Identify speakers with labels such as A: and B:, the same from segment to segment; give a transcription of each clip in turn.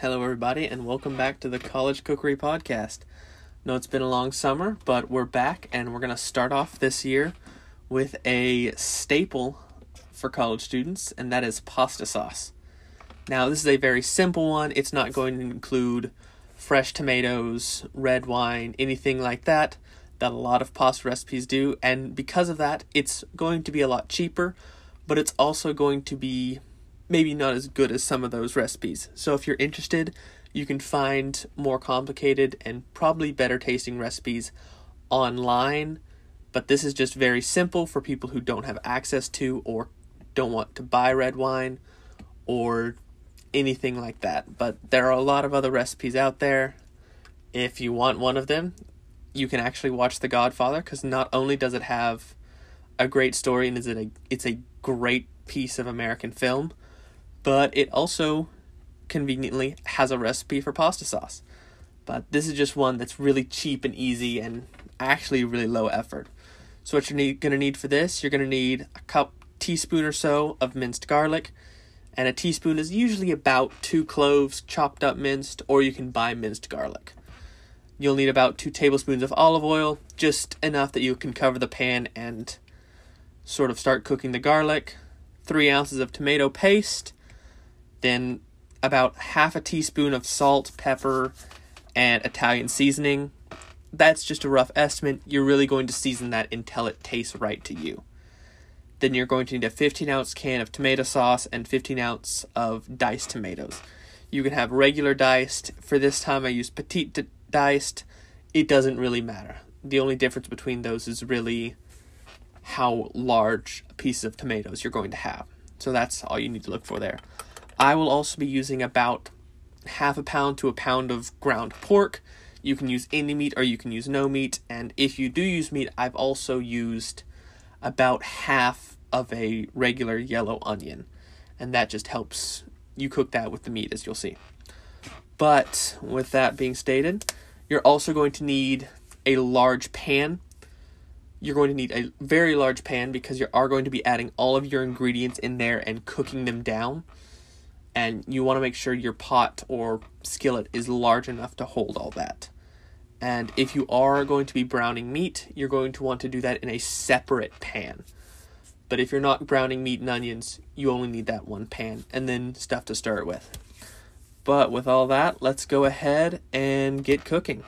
A: Hello, everybody, and welcome back to the College Cookery Podcast. No, it's been a long summer, but we're back, and we're going to start off this year with a staple for college students, and that is pasta sauce. Now, this is a very simple one. It's not going to include fresh tomatoes, red wine, anything like that that a lot of pasta recipes do, and because of that, it's going to be a lot cheaper, but it's also going to be maybe not as good as some of those recipes. So if you're interested, you can find more complicated and probably better tasting recipes online. But this is just very simple for people who don't have access to or don't want to buy red wine or anything like that. But there are a lot of other recipes out there. If you want one of them, you can actually watch The Godfather because not only does it have a great story and is it a it's a great piece of American film, but it also conveniently has a recipe for pasta sauce. But this is just one that's really cheap and easy and actually really low effort. So what you're need, gonna need for this, you're gonna need a cup teaspoon or so of minced garlic, and a teaspoon is usually about two cloves chopped up minced, or you can buy minced garlic. You'll need about two tablespoons of olive oil, just enough that you can cover the pan and sort of start cooking the garlic. Three ounces of tomato paste, then about half a teaspoon of salt, pepper, and Italian seasoning. That's just a rough estimate. You're really going to season that until it tastes right to you. Then you're going to need a 15 ounce can of tomato sauce and 15 ounce of diced tomatoes. You can have regular diced. For this time, I use petite diced. It doesn't really matter. The only difference between those is really how large a piece of tomatoes you're going to have. So that's all you need to look for there. I will also be using about half a pound to a pound of ground pork. You can use any meat or you can use no meat. And if you do use meat, I've also used about half of a regular yellow onion. And that just helps you cook that with the meat, as you'll see. But with that being stated, you're also going to need a large pan. You're going to need a very large pan because you are going to be adding all of your ingredients in there and cooking them down and you want to make sure your pot or skillet is large enough to hold all that. And if you are going to be browning meat, you're going to want to do that in a separate pan. But if you're not browning meat and onions, you only need that one pan and then stuff to stir it with. But with all that, let's go ahead and get cooking.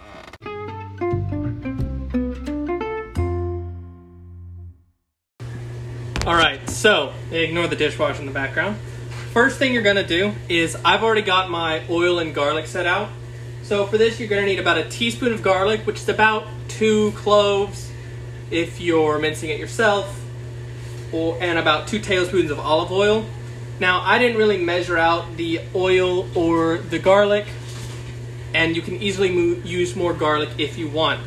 A: All right, so ignore the dishwasher in the background. First thing you're gonna do is I've already got my oil and garlic set out. So for this, you're gonna need about a teaspoon of garlic, which is about two cloves if you're mincing it yourself, or, and about two tablespoons of olive oil. Now, I didn't really measure out the oil or the garlic, and you can easily use more garlic if you want.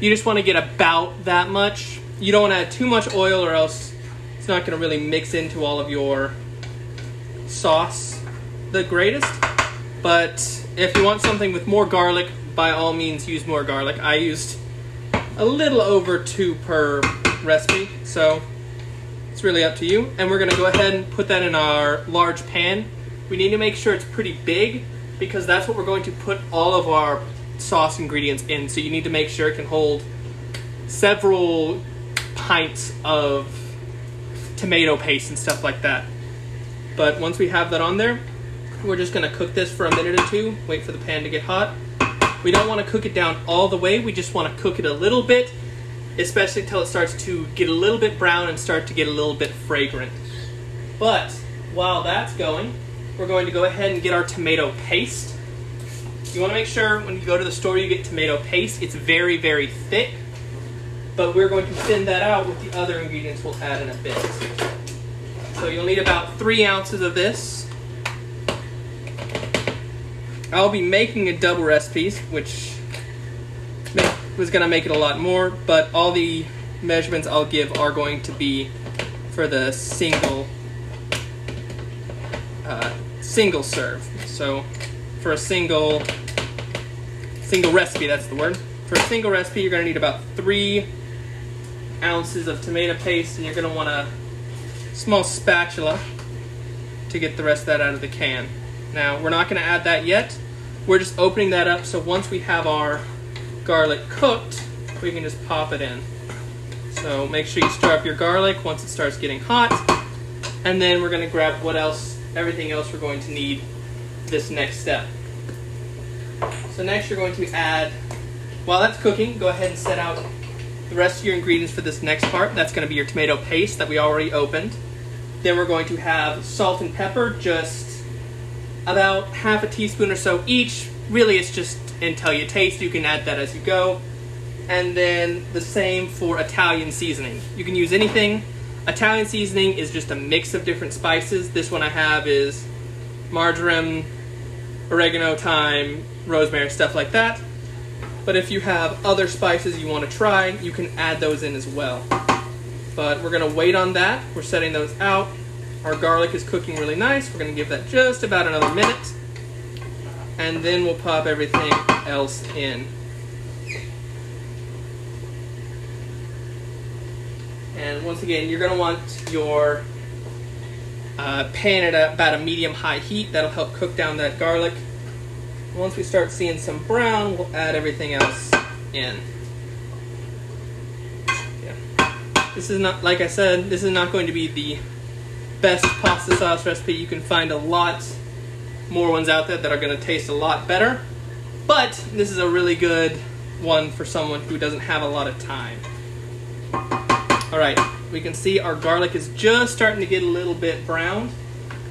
A: You just want to get about that much. You don't want to add too much oil, or else it's not to really mix into all of your sauce the greatest, but if you want something with more garlic, by all means use more garlic. I used a little over two per recipe, so it's really up to you. And we're gonna go ahead and put that in our large pan. We need to make sure it's pretty big because that's what we're going to put all of our sauce ingredients in. So you need to make sure it can hold several pints of tomato paste and stuff like that. But once we have that on there, we're just gonna cook this for a minute or two, wait for the pan to get hot. We don't wanna cook it down all the way, we just wanna cook it a little bit, especially until it starts to get a little bit brown and start to get a little bit fragrant. But while that's going, we're going to go ahead and get our tomato paste. You wanna make sure when you go to the store you get tomato paste, it's very, very thick, but we're going to thin that out with the other ingredients we'll add in a bit. So you'll need about three ounces of this. I'll be making a double recipe, which was going to make it a lot more, but all the measurements I'll give are going to be for the single uh, single serve. So for a single single recipe, that's the word. For a single recipe, you're going to need about three ounces of tomato paste, and you're going to want to small spatula to get the rest of that out of the can. Now, we're not going to add that yet. We're just opening that up so once we have our garlic cooked, we can just pop it in. So make sure you stir up your garlic once it starts getting hot. And then we're going to grab what else, everything else we're going to need this next step. So next you're going to add, while that's cooking, go ahead and set out the rest of your ingredients for this next part. That's going to be your tomato paste that we already opened. Then we're going to have salt and pepper, just about half a teaspoon or so each. Really, it's just until you taste. You can add that as you go. And then the same for Italian seasoning. You can use anything. Italian seasoning is just a mix of different spices. This one I have is marjoram, oregano, thyme, rosemary, stuff like that. But if you have other spices you want to try, you can add those in as well. But we're going to wait on that. We're setting those out. Our garlic is cooking really nice. We're going to give that just about another minute. And then we'll pop everything else in. And once again, you're going to want your uh, pan at about a medium-high heat. That'll help cook down that garlic. Once we start seeing some brown, we'll add everything else in. Yeah. This is not, like I said, this is not going to be the best pasta sauce recipe. You can find a lot more ones out there that are going to taste a lot better. But this is a really good one for someone who doesn't have a lot of time. All right, we can see our garlic is just starting to get a little bit browned.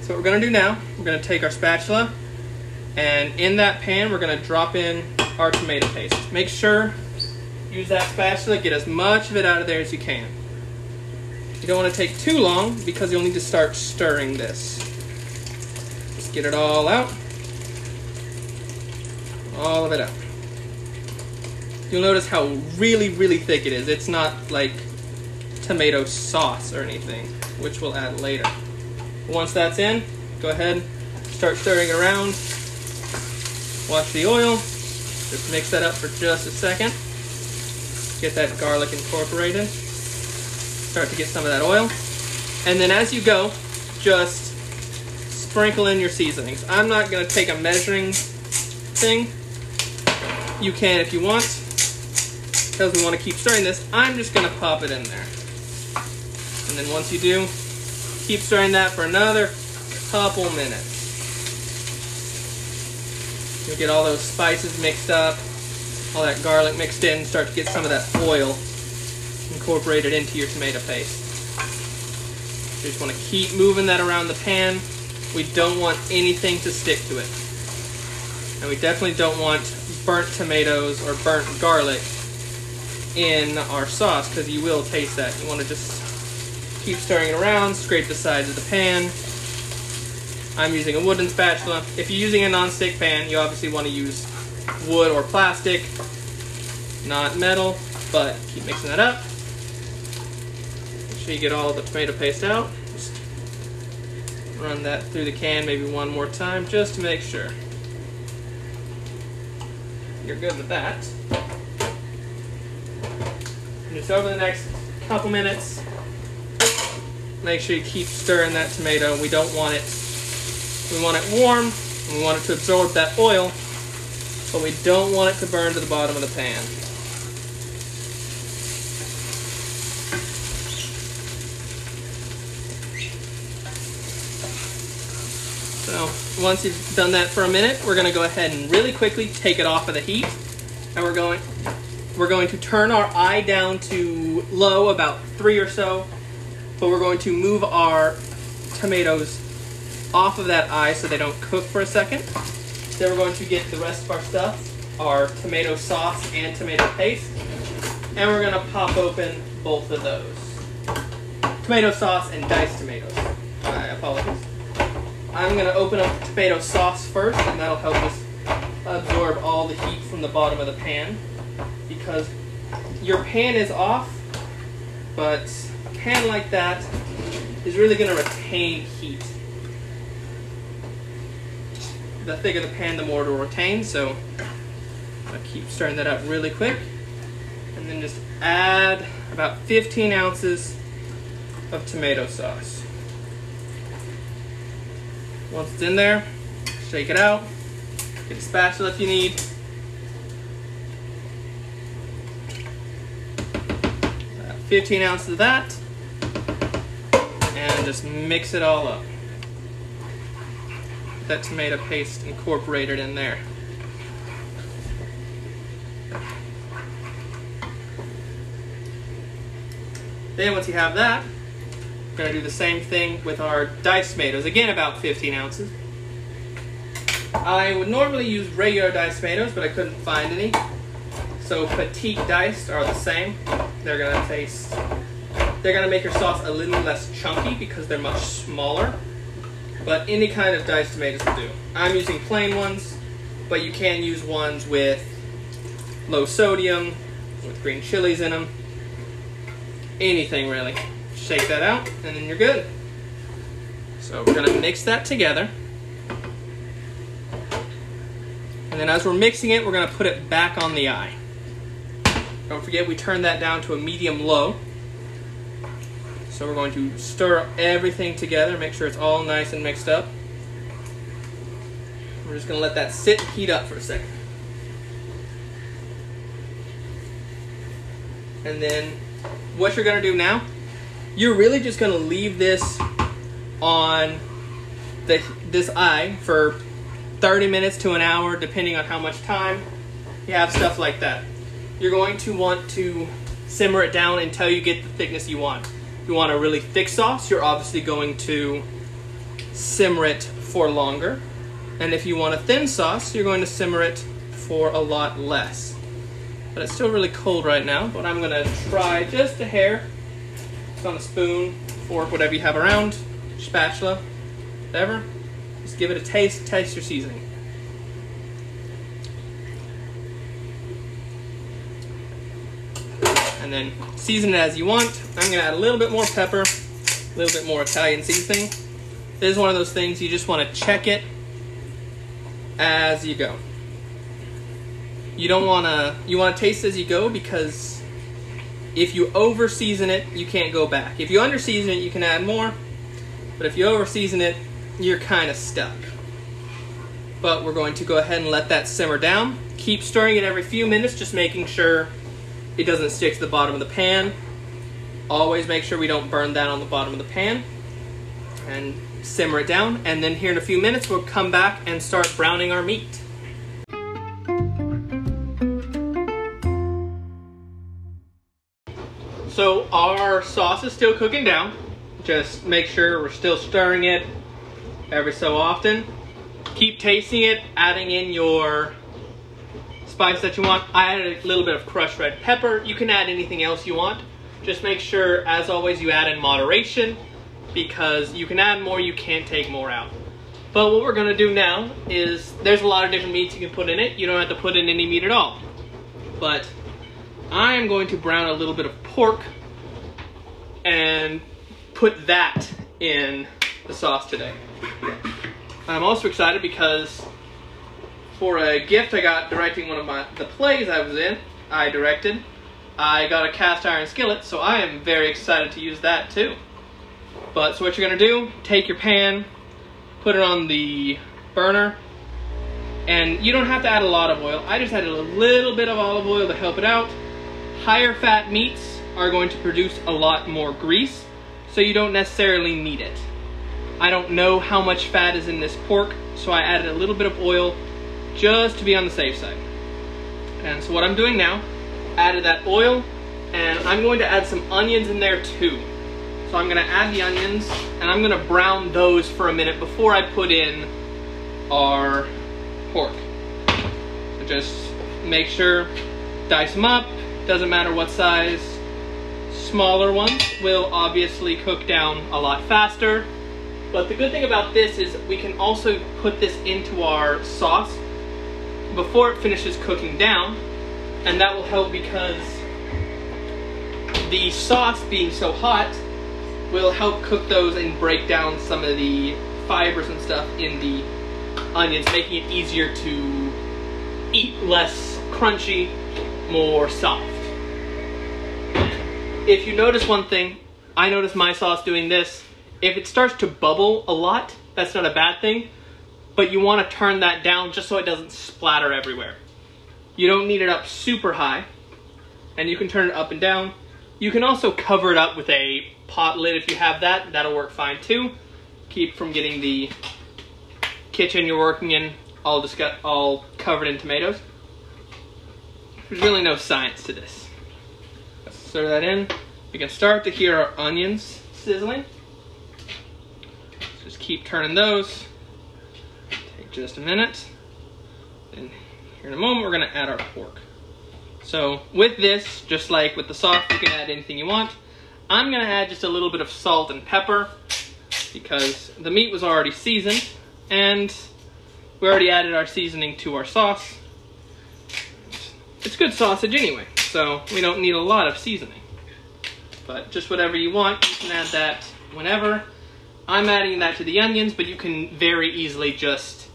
A: So what we're gonna do now, we're gonna take our spatula and in that pan, we're gonna drop in our tomato paste. Make sure, use that spatula, get as much of it out of there as you can. You don't wanna take too long because you'll need to start stirring this. Just get it all out. All of it out. You'll notice how really, really thick it is. It's not like tomato sauce or anything, which we'll add later. Once that's in, go ahead, start stirring around. Watch the oil. Just mix that up for just a second. Get that garlic incorporated. Start to get some of that oil. And then as you go, just sprinkle in your seasonings. I'm not going to take a measuring thing. You can if you want. Because we want to keep stirring this, I'm just going to pop it in there. And then once you do, keep stirring that for another couple minutes. You'll get all those spices mixed up, all that garlic mixed in, start to get some of that oil incorporated into your tomato paste. You just want to keep moving that around the pan. We don't want anything to stick to it. And we definitely don't want burnt tomatoes or burnt garlic in our sauce because you will taste that. You want to just keep stirring it around, scrape the sides of the pan. I'm using a wooden spatula. If you're using a non-stick pan, you obviously want to use wood or plastic, not metal, but keep mixing that up. Make sure you get all the tomato paste out. Just run that through the can maybe one more time just to make sure. You're good with that. And just over the next couple minutes, make sure you keep stirring that tomato. We don't want it, we want it warm, and we want it to absorb that oil, but we don't want it to burn to the bottom of the pan. So once you've done that for a minute, we're going to go ahead and really quickly take it off of the heat, and we're going we're going to turn our eye down to low, about three or so, but we're going to move our tomatoes off of that eye so they don't cook for a second. Then we're going to get the rest of our stuff, our tomato sauce and tomato paste, and we're going to pop open both of those. Tomato sauce and diced tomatoes. I apologize. I'm going to open up the tomato sauce first, and that'll help us absorb all the heat from the bottom of the pan because your pan is off, but a pan like that is really going to retain heat. The thicker the pan, the more it will retain, so I keep stirring that up really quick. And then just add about 15 ounces of tomato sauce. Once it's in there, Shake it out. Get a spatula if you need. Uh, 15 ounces of that. And just mix it all up. That tomato paste incorporated in there. Then once you have that, we're going to do the same thing with our diced tomatoes. Again, about 15 ounces. I would normally use regular diced tomatoes, but I couldn't find any. So petite diced are the same. They're going to taste, they're going to make your sauce a little less chunky because they're much smaller. But any kind of diced tomatoes will do. I'm using plain ones, but you can use ones with low sodium, with green chilies in them anything really. Shake that out, and then you're good. So we're gonna mix that together. And then as we're mixing it, we're gonna put it back on the eye. Don't forget we turn that down to a medium low. So we're going to stir everything together, make sure it's all nice and mixed up. We're just gonna let that sit and heat up for a second. And then what you're going to do now, you're really just going to leave this on the this eye for 30 minutes to an hour, depending on how much time you have, stuff like that. You're going to want to simmer it down until you get the thickness you want. You want a really thick sauce, you're obviously going to simmer it for longer. And if you want a thin sauce, you're going to simmer it for a lot less. But it's still really cold right now, but I'm gonna try just a hair. It's on a spoon, fork, whatever you have around, spatula, whatever. Just give it a taste, taste your seasoning. And then season it as you want. I'm gonna add a little bit more pepper, a little bit more Italian seasoning. This is one of those things you just wanna check it as you go you don't want to you want to taste as you go because if you over season it you can't go back if you under season it you can add more but if you over season it you're kind of stuck but we're going to go ahead and let that simmer down keep stirring it every few minutes just making sure it doesn't stick to the bottom of the pan always make sure we don't burn that on the bottom of the pan and simmer it down and then here in a few minutes we'll come back and start browning our meat So our sauce is still cooking down. Just make sure we're still stirring it every so often. Keep tasting it, adding in your spice that you want. I added a little bit of crushed red pepper. You can add anything else you want. Just make sure, as always, you add in moderation because you can add more, you can't take more out. But what we're gonna do now is, there's a lot of different meats you can put in it. You don't have to put in any meat at all. But I am going to brown a little bit of pork and put that in the sauce today. I'm also excited because for a gift I got directing one of my the plays I was in, I directed, I got a cast iron skillet, so I am very excited to use that too. But so what you're gonna do, take your pan, put it on the burner, and you don't have to add a lot of oil. I just added a little bit of olive oil to help it out. Higher fat meats are going to produce a lot more grease, so you don't necessarily need it. I don't know how much fat is in this pork, so I added a little bit of oil just to be on the safe side. And so what I'm doing now, added that oil, and I'm going to add some onions in there too. So I'm gonna add the onions, and I'm gonna brown those for a minute before I put in our pork. So just make sure, dice them up, doesn't matter what size. Smaller ones will obviously cook down a lot faster. But the good thing about this is we can also put this into our sauce before it finishes cooking down. And that will help because the sauce being so hot will help cook those and break down some of the fibers and stuff in the onions, making it easier to eat less crunchy, more soft if you notice one thing, I notice my sauce doing this. If it starts to bubble a lot, that's not a bad thing.
B: But you want to turn that down just so it doesn't splatter everywhere. You don't need it up super high, and you can turn it up and down. You can also cover it up with a pot lid if you have that. That'll work fine too. Keep from getting the kitchen you're working in all discuss- all covered in tomatoes. There's really no science to this. Let's stir that in. You can start to hear our onions sizzling. Just keep turning those. Just a minute. And here in a moment, we're gonna add our pork. So with this, just like with the sauce, you can add anything you want. I'm gonna add just a little bit of salt and pepper because the meat was already seasoned and we already added our seasoning to our sauce. It's good sausage anyway, so we don't need a lot of seasoning. But just whatever you want, you can add that whenever. I'm adding that to the onions, but you can very easily just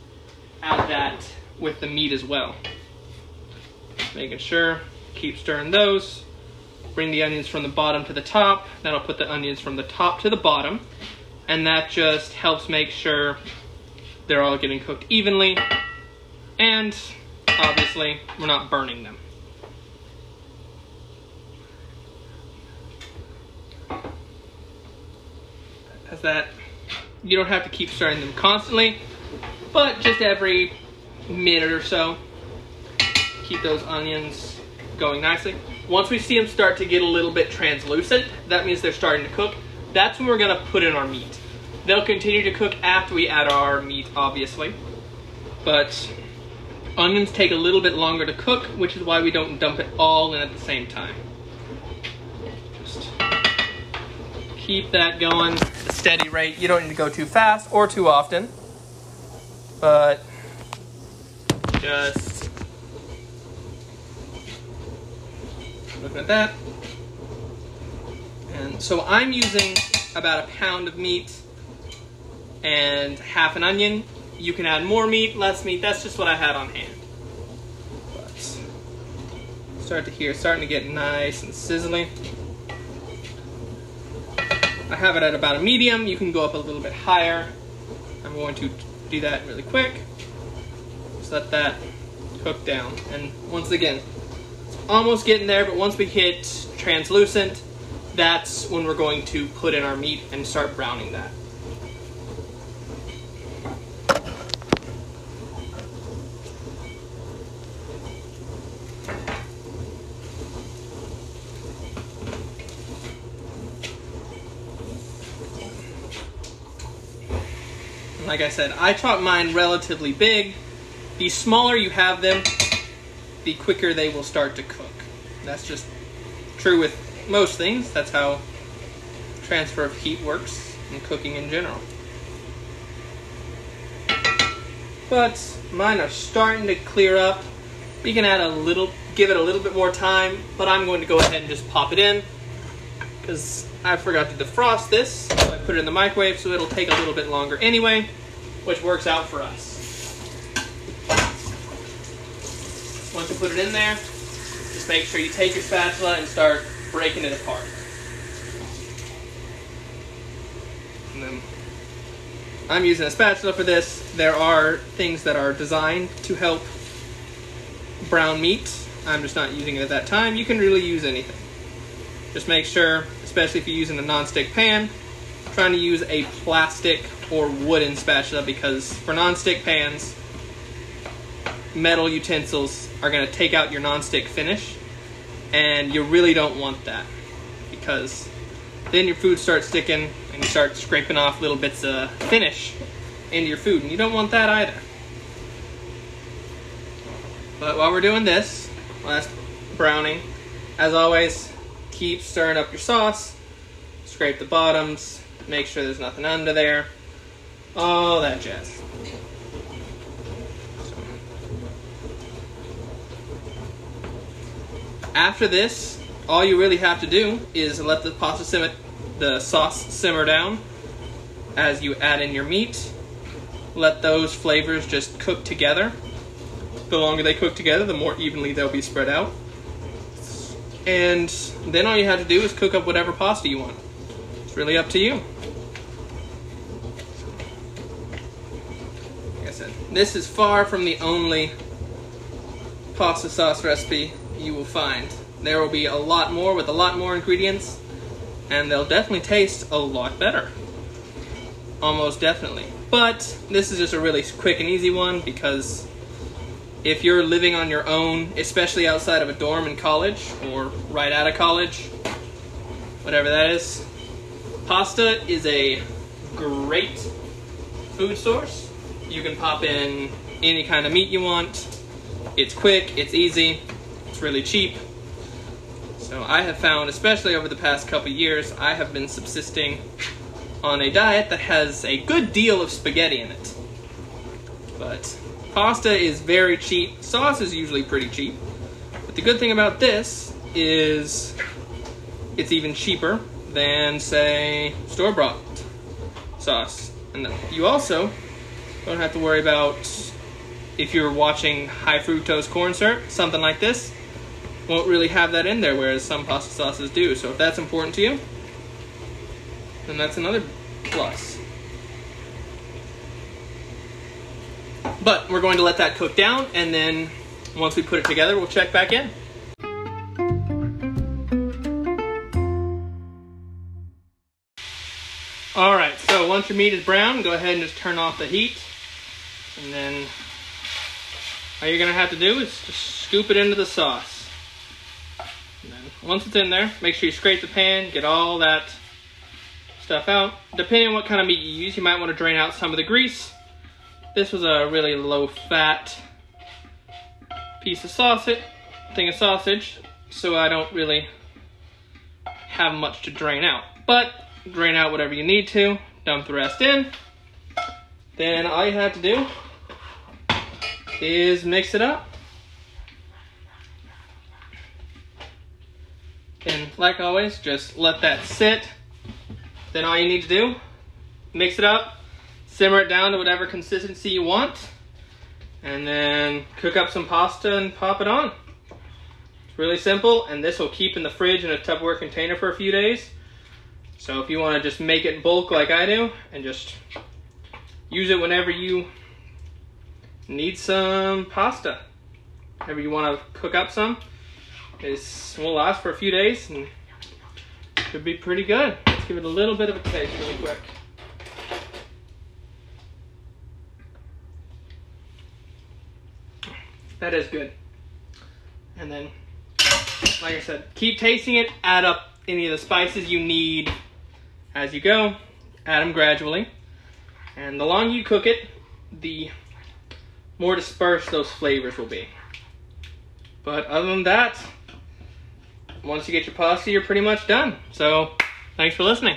B: add that with the meat as well. Making sure, keep stirring those. Bring the onions from the bottom to the top. That'll put the onions from the top to the bottom. And that just helps make sure they're all getting cooked evenly. And obviously, we're not burning them. As that, you don't have to keep stirring them constantly, but just every minute or so, keep those onions going nicely. Once we see them start to get a little bit translucent, that means they're starting to cook. That's when we're gonna put in our meat. They'll continue to cook after we add our meat, obviously. But onions take a little bit longer to cook, which is why we don't dump it all in at the same time. Just keep that going at a steady rate. You don't need to go too fast or too often. But just looking at that. And so I'm using about a pound of meat and half an onion. You can add more meat, less meat. That's just what I had on hand. But start to hear, starting to get nice and sizzling. I have it at about a medium. You can go up a little bit higher. I'm going to do that really quick. Just let that cook down. And once again, almost getting there, but once we hit translucent, that's when we're going to put in our meat and start browning that. Like I said, I chop mine relatively big. The smaller you have them, the quicker they will start to cook. That's just true with most things. That's how transfer of heat works in cooking in general. But mine are starting to clear up. You can add a little, give it a little bit more time, but I'm going to go ahead and just pop it in because I forgot to defrost this. So I put it in the microwave, so it'll take a little bit longer anyway, which works out for us. Once you put it in there, just make sure you take your spatula and start breaking it apart. I'm using a spatula for this. There are things that are designed to help brown meat. I'm just not using it at that time. You can really use anything. Just make sure, especially if you're using a non-stick pan, trying to use a plastic or wooden spatula because for non-stick pans, metal utensils are going to take out your non-stick finish and you really don't want that because then your food starts sticking and you start scraping off little bits of finish into your food and you don't want that either. But while we're doing this last browning as always keep stirring up your sauce scrape the bottoms make sure there's nothing under there all that jazz After this, all you really have to do is let the pasta simmer, the sauce simmer down as you add in your meat. Let those flavors just cook together. The longer they cook together, the more evenly they'll be spread out. And then all you have to do is cook up whatever pasta you want. It's really up to you. Like I said, this is far from the only pasta sauce recipe you will find. There will be a lot more with a lot more ingredients, and they'll definitely taste a lot better. Almost definitely. But this is just a really quick and easy one because if you're living on your own, especially outside of a dorm in college or right out of college, whatever that is, pasta is a great food source. You can pop in any kind of meat you want. It's quick, it's easy, it's really cheap. So I have found, especially over the past couple years, I have been subsisting on a diet that has a good deal of spaghetti in it. But pasta is very cheap. Sauce is usually pretty cheap. But the good thing about this is it's even cheaper than, say, store-bought sauce. And you also don't have to worry about if you're watching high fructose corn syrup, something like this, won't really have that in there, whereas some pasta sauces do. So if that's important to you, then that's another plus. But we're going to let that cook down, and then once we put it together, we'll check back in. All right, so once your meat is brown, go ahead and just turn off the heat. And then all you're gonna have to do is just scoop it into the sauce. Once it's in there, make sure you scrape the pan, get all that stuff out. Depending on what kind of meat you use, you might want to drain out some of the grease. This was a really low fat piece of sausage, thing of sausage, so I don't really have much to drain out. But drain out whatever you need to, dump the rest in. Then all you have to do is mix it up. And like always, just let that sit. Then all you need to do, mix it up, simmer it down to whatever consistency you want, and then cook up some pasta and pop it on. It's really simple, and this will keep in the fridge in a Tupperware container for a few days. So if you want to just make it bulk like I do, and just use it whenever you need some pasta. Whenever you want to cook up some, this will last for a few days and should be pretty good. Let's give it a little bit of a taste really quick. That is good. And then, like I said, keep tasting it, add up any of the spices you need as you go, add them gradually. And the longer you cook it, the more dispersed those flavors will be. But other than that, once you get your pasta, you're pretty much done. So, thanks for listening.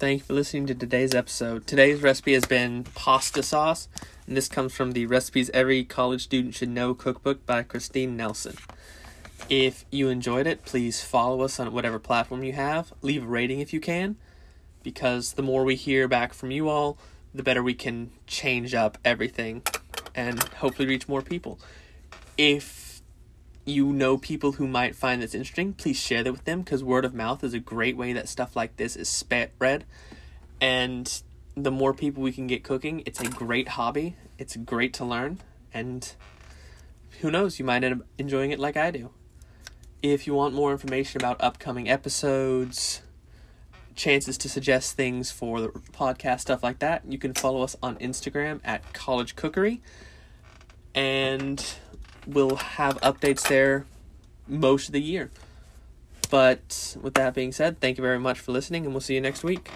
A: Thank you for listening to today's episode. Today's recipe has been pasta sauce, and this comes from the Recipes Every College Student Should Know cookbook by Christine Nelson. If you enjoyed it, please follow us on whatever platform you have. Leave a rating if you can, because the more we hear back from you all, the better we can change up everything and hopefully reach more people. If you know people who might find this interesting, please share that with them because word of mouth is a great way that stuff like this is spread. And the more people we can get cooking, it's a great hobby. It's great to learn. And who knows, you might end up enjoying it like I do. If you want more information about upcoming episodes, chances to suggest things for the podcast, stuff like that, you can follow us on Instagram at College Cookery. And we'll have updates there most of the year. But with that being said, thank you very much for listening, and we'll see you next week.